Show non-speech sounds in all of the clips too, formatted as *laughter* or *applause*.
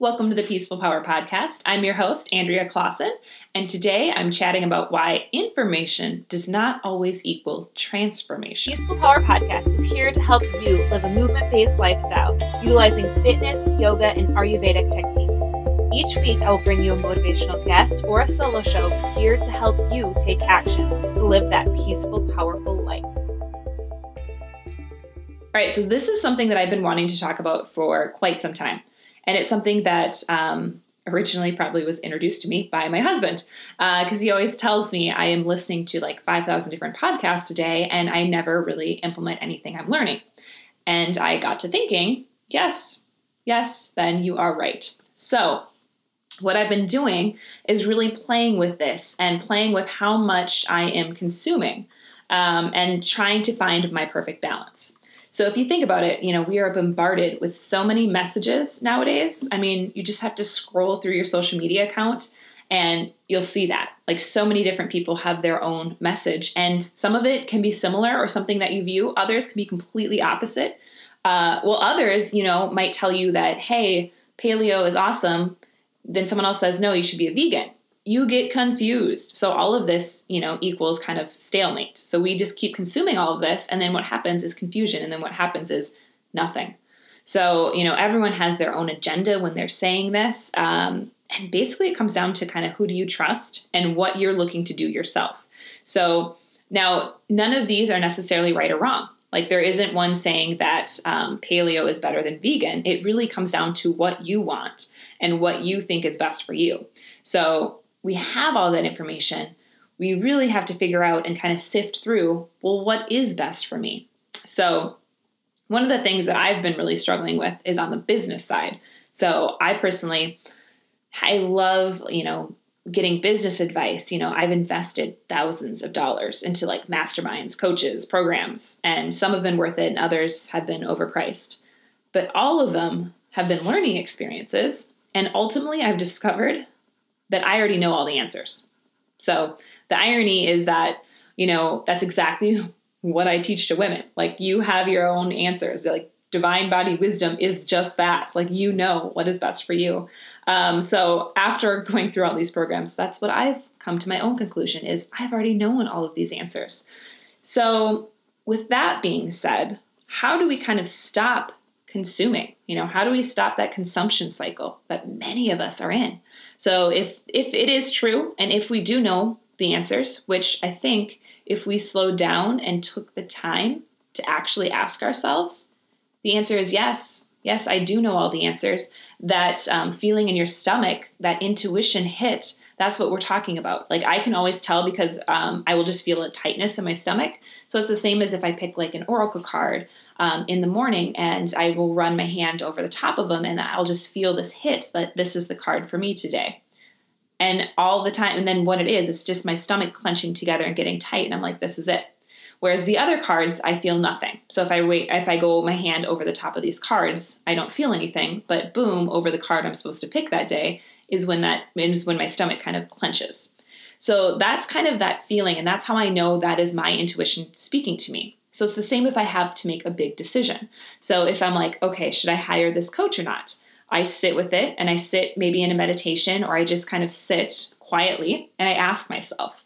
Welcome to the Peaceful Power Podcast. I'm your host, Andrea Claassen, and today I'm chatting about why information does not always equal transformation. Peaceful Power Podcast is here to help you live a movement based lifestyle utilizing fitness, yoga, and Ayurvedic techniques. Each week, I will bring you a motivational guest or a solo show geared to help you take action to live that peaceful, powerful life. All right, so this is something that I've been wanting to talk about for quite some time. And it's something that um, originally probably was introduced to me by my husband because uh, he always tells me I am listening to like 5,000 different podcasts a day and I never really implement anything I'm learning. And I got to thinking, yes, yes, then you are right. So, what I've been doing is really playing with this and playing with how much I am consuming um, and trying to find my perfect balance. So if you think about it, you know, we are bombarded with so many messages nowadays. I mean, you just have to scroll through your social media account and you'll see that. Like so many different people have their own message, and some of it can be similar or something that you view, others can be completely opposite. Uh, well, others, you know, might tell you that, hey, paleo is awesome. Then someone else says, no, you should be a vegan you get confused. So all of this, you know, equals kind of stalemate. So we just keep consuming all of this and then what happens is confusion and then what happens is nothing. So, you know, everyone has their own agenda when they're saying this. Um, and basically it comes down to kind of who do you trust and what you're looking to do yourself. So now none of these are necessarily right or wrong. Like there isn't one saying that um, paleo is better than vegan. It really comes down to what you want and what you think is best for you. So we have all that information, we really have to figure out and kind of sift through well, what is best for me? So, one of the things that I've been really struggling with is on the business side. So, I personally, I love, you know, getting business advice. You know, I've invested thousands of dollars into like masterminds, coaches, programs, and some have been worth it and others have been overpriced. But all of them have been learning experiences. And ultimately, I've discovered that I already know all the answers. So the irony is that, you know, that's exactly *laughs* what I teach to women. Like you have your own answers. Like divine body wisdom is just that. Like you know what is best for you. Um, so after *laughs* going through all these programs, that's what I've come to my own conclusion is I've already known all of these answers. So with that being said, how do we kind of stop consuming? You know, how do we stop that consumption cycle that many of us are in? So if if it is true and if we do know the answers, which I think if we slowed down and took the time to actually ask ourselves, the answer is yes. Yes, I do know all the answers. That um, feeling in your stomach, that intuition hit, that's what we're talking about. Like I can always tell because um, I will just feel a tightness in my stomach. So it's the same as if I pick like an oracle card um, in the morning and I will run my hand over the top of them and I'll just feel this hit that this is the card for me today. And all the time, and then what it is, it's just my stomach clenching together and getting tight, and I'm like, this is it. Whereas the other cards, I feel nothing. So if I wait, if I go my hand over the top of these cards, I don't feel anything. But boom, over the card I'm supposed to pick that day is when that is when my stomach kind of clenches. So that's kind of that feeling, and that's how I know that is my intuition speaking to me. So it's the same if I have to make a big decision. So if I'm like, okay, should I hire this coach or not? I sit with it and I sit maybe in a meditation or I just kind of sit quietly and I ask myself.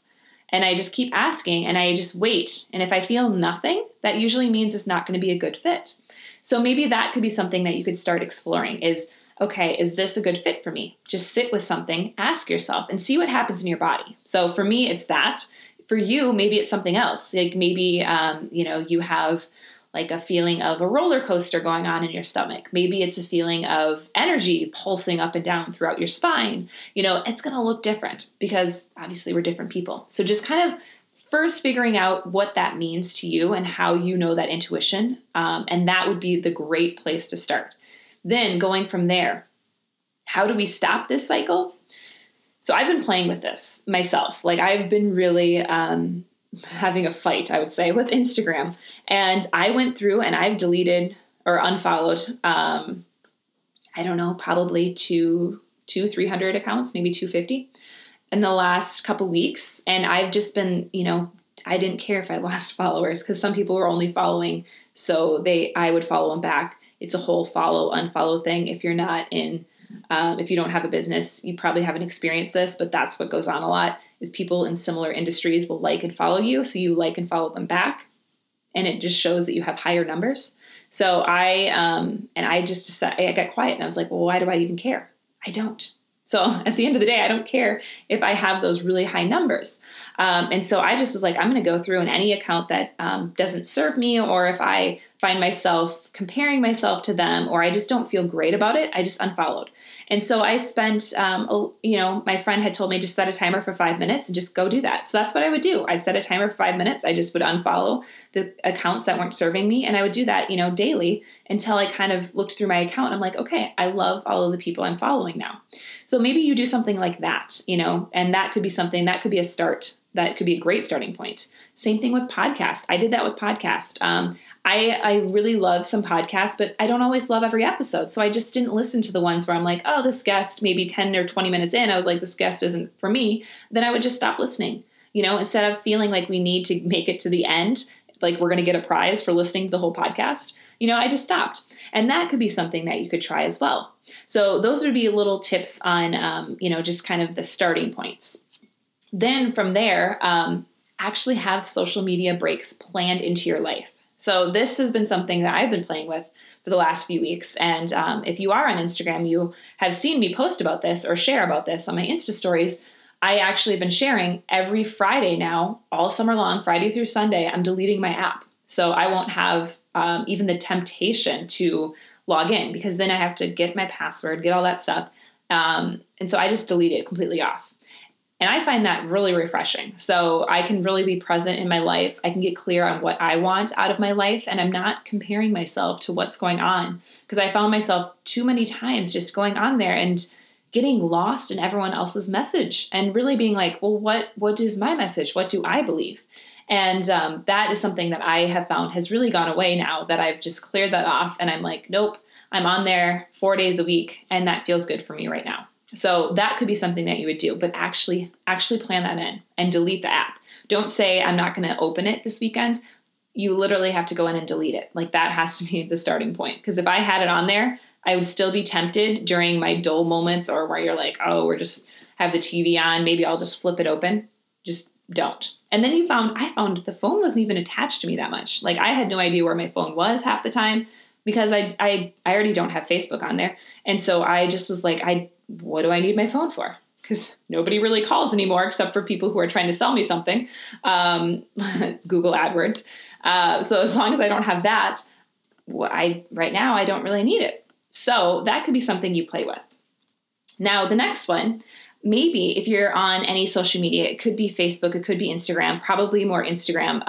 And I just keep asking and I just wait. And if I feel nothing, that usually means it's not going to be a good fit. So maybe that could be something that you could start exploring is okay, is this a good fit for me? Just sit with something, ask yourself, and see what happens in your body. So for me, it's that for you, maybe it's something else. Like maybe, um, you know, you have like a feeling of a roller coaster going on in your stomach. Maybe it's a feeling of energy pulsing up and down throughout your spine. You know, it's going to look different because obviously we're different people. So just kind of first figuring out what that means to you and how you know that intuition. Um, and that would be the great place to start. Then going from there, how do we stop this cycle? so I've been playing with this myself. Like I've been really um, having a fight, I would say, with Instagram. And I went through and I've deleted or unfollowed, um, I don't know, probably two, two, 300 accounts, maybe 250 in the last couple weeks. And I've just been, you know, I didn't care if I *laughs* lost followers because some people were only following so they I would follow them back. It's a whole follow unfollow thing if you're not in Um, if you don't have a business, you probably haven't experienced this, but that's what goes on a lot. Is people in similar industries will like and follow you, so you like and follow them back, and it just shows that you have higher numbers. So I um, and I just decided I got quiet and I was like, well, why do I even care? I don't. So *laughs* at the end of the day, I don't care if I have those really high numbers. Um, and so I just was like, I'm going to go through in any account that um, doesn't serve me, or if I find myself comparing myself to them, or I just don't feel great about it, I just unfollowed. And so I spent, um, a, you know, my friend had told me just set a timer for five minutes and just go do that. So that's what I would do. I'd set a timer for five minutes. I just would unfollow the accounts that weren't serving me, and I would do that, you know, daily until I kind of looked through my account. I'm like, okay, I love all of the people I'm following now. So maybe you do something like that, you know, and that could be something that could be a start that could be a great starting point. Same thing with podcast. I did that with podcast. Um, I I really love some podcasts, but I don't always love every episode. So I just didn't listen to the ones where I'm like, oh, this guest maybe 10 or 20 minutes in, I was like, this guest isn't for me. Then I would just stop listening. You know, instead of feeling like we need to make it to the end, like we're going to get a prize for listening to the whole podcast, you know, I just stopped. And that could be something that you could try as well. So those would be little tips on, um, you know, just kind of the starting points then from there, um, actually have social media breaks planned into your life. So this has been something that I've been playing with for the last few weeks. And um, if you are on Instagram, you have seen me post about this or share about this on my Insta stories. I actually have been sharing every Friday now, all summer long, Friday through Sunday. I'm deleting my app, so I won't have um, even the temptation to log in because then I have to get my password, get all that stuff, um, and so I just delete it completely off. And I find that really refreshing. So I can really be present in my life. I can get clear on what I want out of my life, and I'm not comparing myself to what's going on. Because I found myself too many times just going on there and getting lost in everyone else's message and really being like, well, what what is my message? What do I believe? And um, that is something that I have found has really gone away now that I've just cleared that off. And I'm like, nope, I'm on there four days a week, and that feels good for me right now. So that could be something that you would do, but actually actually plan that in and delete the app. Don't say I'm not going to open it this weekend. You literally have to go in and delete it. Like that has to be the starting point because if I had it on there, I would still be tempted during my dull moments or where you're like, "Oh, we're just have the TV on, maybe I'll just flip it open." Just don't. And then you found I found the phone wasn't even attached to me that much. Like I had no idea where my phone was half the time because I I I already don't have Facebook on there. And so I just was like I what do I need my phone for? Because nobody really calls anymore except for people who are trying to sell me something, um, *laughs* Google AdWords. Uh, so as long as I don't have that, I right now I don't really need it. So that could be something you play with. Now the next one, maybe if you're on any social media, it could be Facebook, it could be Instagram, probably more Instagram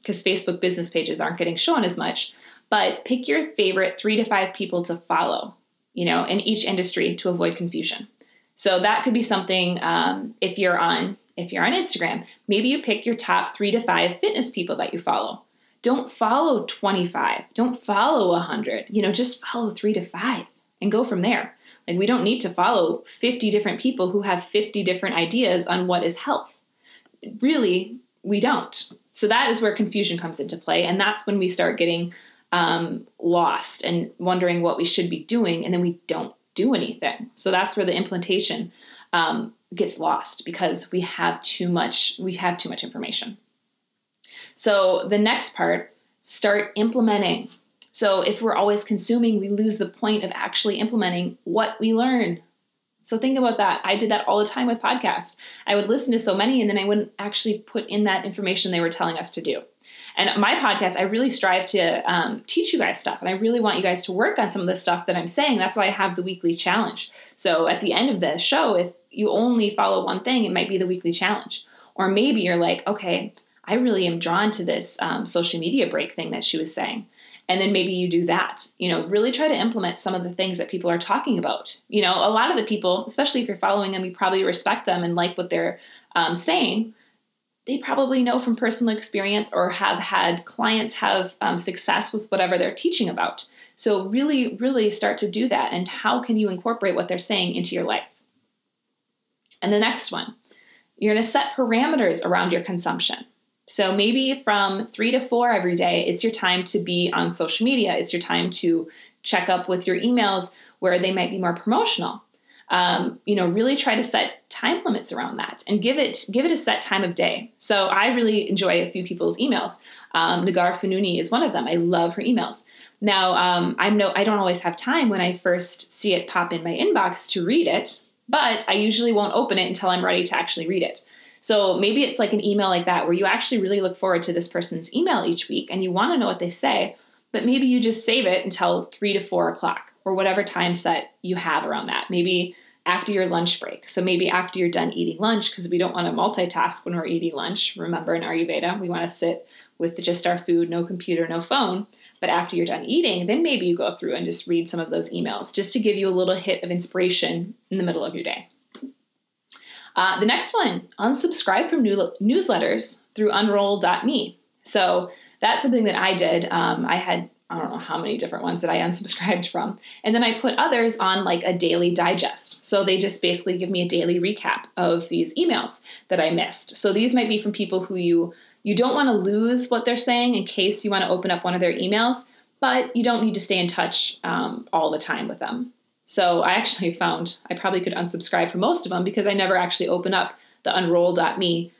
because um, Facebook business pages aren't getting shown as much. But pick your favorite three to five people to follow you know, in each industry to avoid confusion. So that could be something um, if you're on if you're on Instagram, maybe you pick your top three to five fitness people that you follow. Don't follow 25. Don't follow 100. You know, just follow three to five and go from there. Like we don't need to follow 50 different people who have 50 different ideas on what is health. Really, we don't. So that is where confusion comes into play. And that's when we start getting um, lost and wondering what we should be doing, and then we don't do anything. So that's where the implementation um, gets lost because we have too much. We have too much information. So the next part, start implementing. So if we're always consuming, we lose the point of actually implementing what we learn. So think about that. I did that all the time with podcasts. I would listen to so many and then I wouldn't actually put in that information they were telling us to do. And my podcast, I really strive to um, teach you guys stuff, and I really want you guys to work on some of the stuff that I'm saying. That's why I have the weekly challenge. So at the end of the show, if you only follow one thing, it might be the weekly challenge. Or maybe you're like, okay, I really am drawn to this um, social media break thing that she was saying. And then maybe you do that. You know, really try to implement some of the things that people are talking about. You know, a lot of the people, especially if you're following them, you probably respect them and like what they're um, saying they probably know from personal experience or have had clients have um, success with whatever they're teaching about. So, really, really start to do that. And how can you incorporate what they're saying into your life? And the next one, you're going to set parameters around your consumption. So, maybe from three to four every day, it's your time to be on social media, it's your time to check up with your emails where they might be more promotional. Um, you know, really try to set time limits around that and give it give it a set time of day. So I really enjoy a few people's emails. Um, Nagar Fanuni is one of them. I love her emails. Now um, I'm no I don't always have time when I first see it pop in my inbox to read it, but I usually won't open it until I'm ready to actually read it. So maybe it's like an email like that where you actually really look forward to this person's email each week and you want to know what they say, but maybe you just save it until three to four o'clock or whatever time set you have around that. Maybe after your lunch break. So maybe after you're done eating lunch, because we don't want to multitask when we're eating lunch. Remember in Ayurveda, we want to sit with just our food, no computer, no phone. But after you're done eating, then maybe you go through and just read some of those emails just to give you a little hit of inspiration in the middle of your day. Uh, the next one, unsubscribe from new- newsletters through unroll.me. So that's something that I did. Um, I had I don't know how many different ones that I *laughs* unsubscribed from. And then I put others on like a daily digest. So they just basically give me a daily recap of these emails that I missed. So these might be from people who you you don't want to lose what they're saying in case you want to open up one of their emails, but you don't need to stay in touch um, all the time with them. So I actually found I probably could unsubscribe from most of them because I never actually open up the unroll.me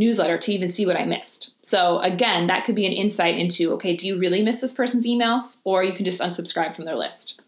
newsletter to even see what I missed. So again, that could be an insight into okay, do you really miss this person's emails or you can just unsubscribe from their list.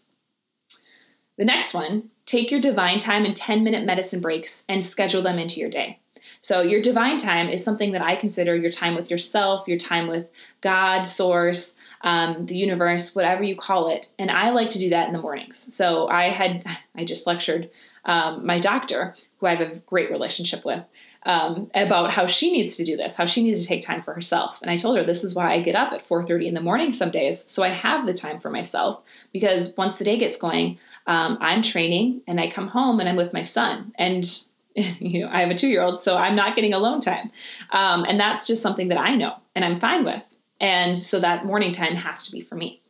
The next one, take your divine time and 10 minute medicine breaks and schedule them into your day. So, your divine time is something that I consider your time with yourself, your time with God, Source, um, the universe, whatever you call it. And I like to do that in the mornings. So, I had, I just lectured um, my doctor, who I have a great relationship with, um, about how she needs to do this, how she needs to take time for herself. And I told her this is why I get up at 4:30 in the morning some days, so I have the time for myself. Because once the day gets going, um, I'm training and I come home and I'm with my son. And *laughs* you know, I have a two-year-old, so I'm not getting alone time, um, and that's just something that I know and I'm fine with. And so that morning time has to be for me.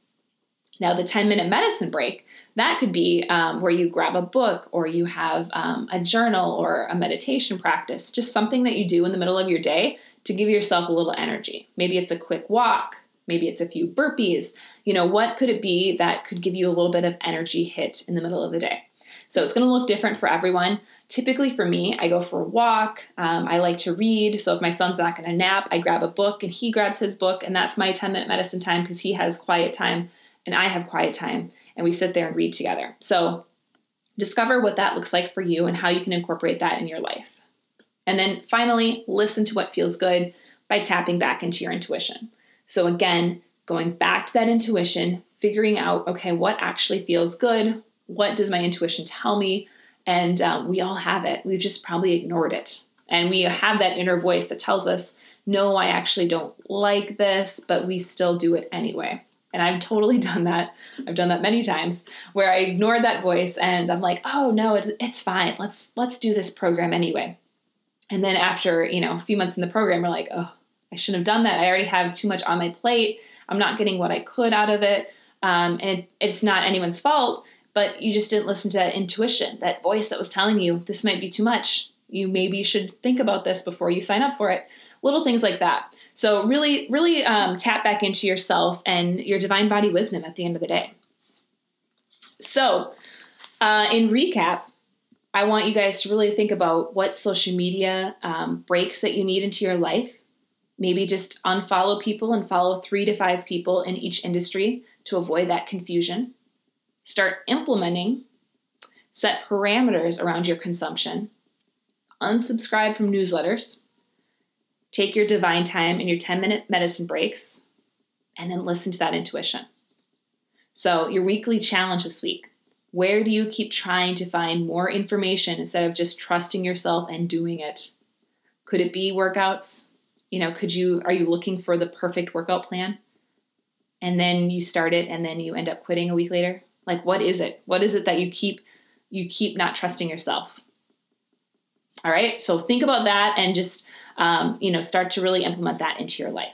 Now, the 10 minute medicine break, that could be um, where you grab a book or you have um, a journal or a meditation practice, just something that you do in the middle of your day to give yourself a little energy. Maybe it's a quick walk, maybe it's a few burpees. You know, what could it be that could give you a little bit of energy hit in the middle of the day? So it's going to look different for everyone. Typically, for me, I go for a walk. Um, I like to read. So if my son's not going to nap, I grab a book and he grabs his book, and that's my 10 minute medicine time because he has quiet time and I have quiet time and we sit there and read together. So discover what that looks like for you and how you can incorporate that in your life. And then finally, listen to what feels good by tapping back into your intuition. So again, going back to that intuition, figuring out, okay, what actually feels good? What does my intuition tell me? And um, we all have it. We've just probably ignored it. And we have that inner voice that tells us, no, I actually don't like this, but we still do it anyway. And I've totally *laughs* done that. I've done that many times where I ignored that voice and I'm like, "Oh no, it's, it's fine. Let's let's do this program anyway." And then after, you know, a few months in the program, we're like, "Oh, I shouldn't have done that. I already have too much on my plate. I'm not getting what I could out of it." Um, and it, it's not anyone's fault, but you just didn't listen to that intuition, that voice that was telling you this might be too much. You maybe should think about this before you sign up for it. Little things like that. So really, really um, tap back into yourself and your divine body wisdom at the end of the day. So, uh, in recap, I want you guys to really think about what social media um, breaks that you need into your life. Maybe just unfollow people and follow three to five people in each industry to avoid that confusion. Start implementing, set parameters around your consumption, unsubscribe from newsletters, Take your divine time and your 10 minute medicine breaks, and then listen to that intuition. So, your weekly challenge this week where do you keep trying to find more information instead of just trusting yourself and doing it? Could it be workouts? You know, could you, are you looking for the perfect workout plan? And then you start it and then you end up quitting a week later? Like, what is it? What is it that you keep, you keep not trusting yourself? All right. So think about that and just um, you know, start to really implement that into your life.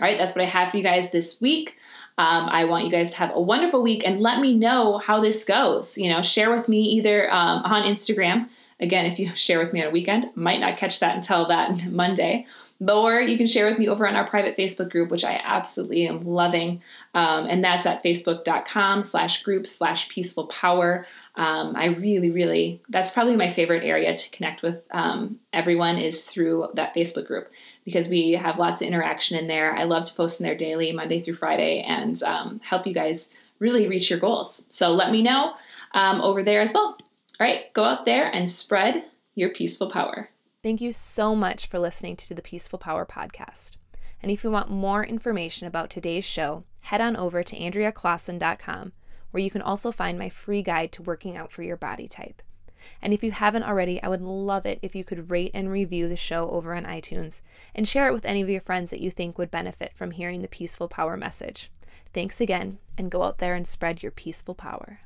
All right, that's what I have for you guys this week. Um, I want you guys to have a wonderful week and let me know how this goes. You know, share with me either um, on Instagram. Again, if you *laughs* share with me on a weekend, might not catch that until that *laughs* Monday. Or you can share with me over on our private Facebook group, which I absolutely am loving. Um, and that's at facebook.com slash group slash peaceful power. Um, I really, really, that's probably my favorite area to connect with um, everyone is through that Facebook group because we have lots of interaction in there. I love to post in there daily, Monday through Friday, and um, help you guys really reach your goals. So let me know um, over there as well. All right, go out there and spread your peaceful power. Thank you so much for listening to the Peaceful Power podcast. And if you want more information about today's show, head on over to AndreaClaassen.com, where you can also find my free guide to working out for your body type. And if you haven't already, I would love it if you could rate and review the show over on iTunes and share it with any of your friends that you think would benefit from hearing the Peaceful Power message. Thanks again, and go out there and spread your peaceful power.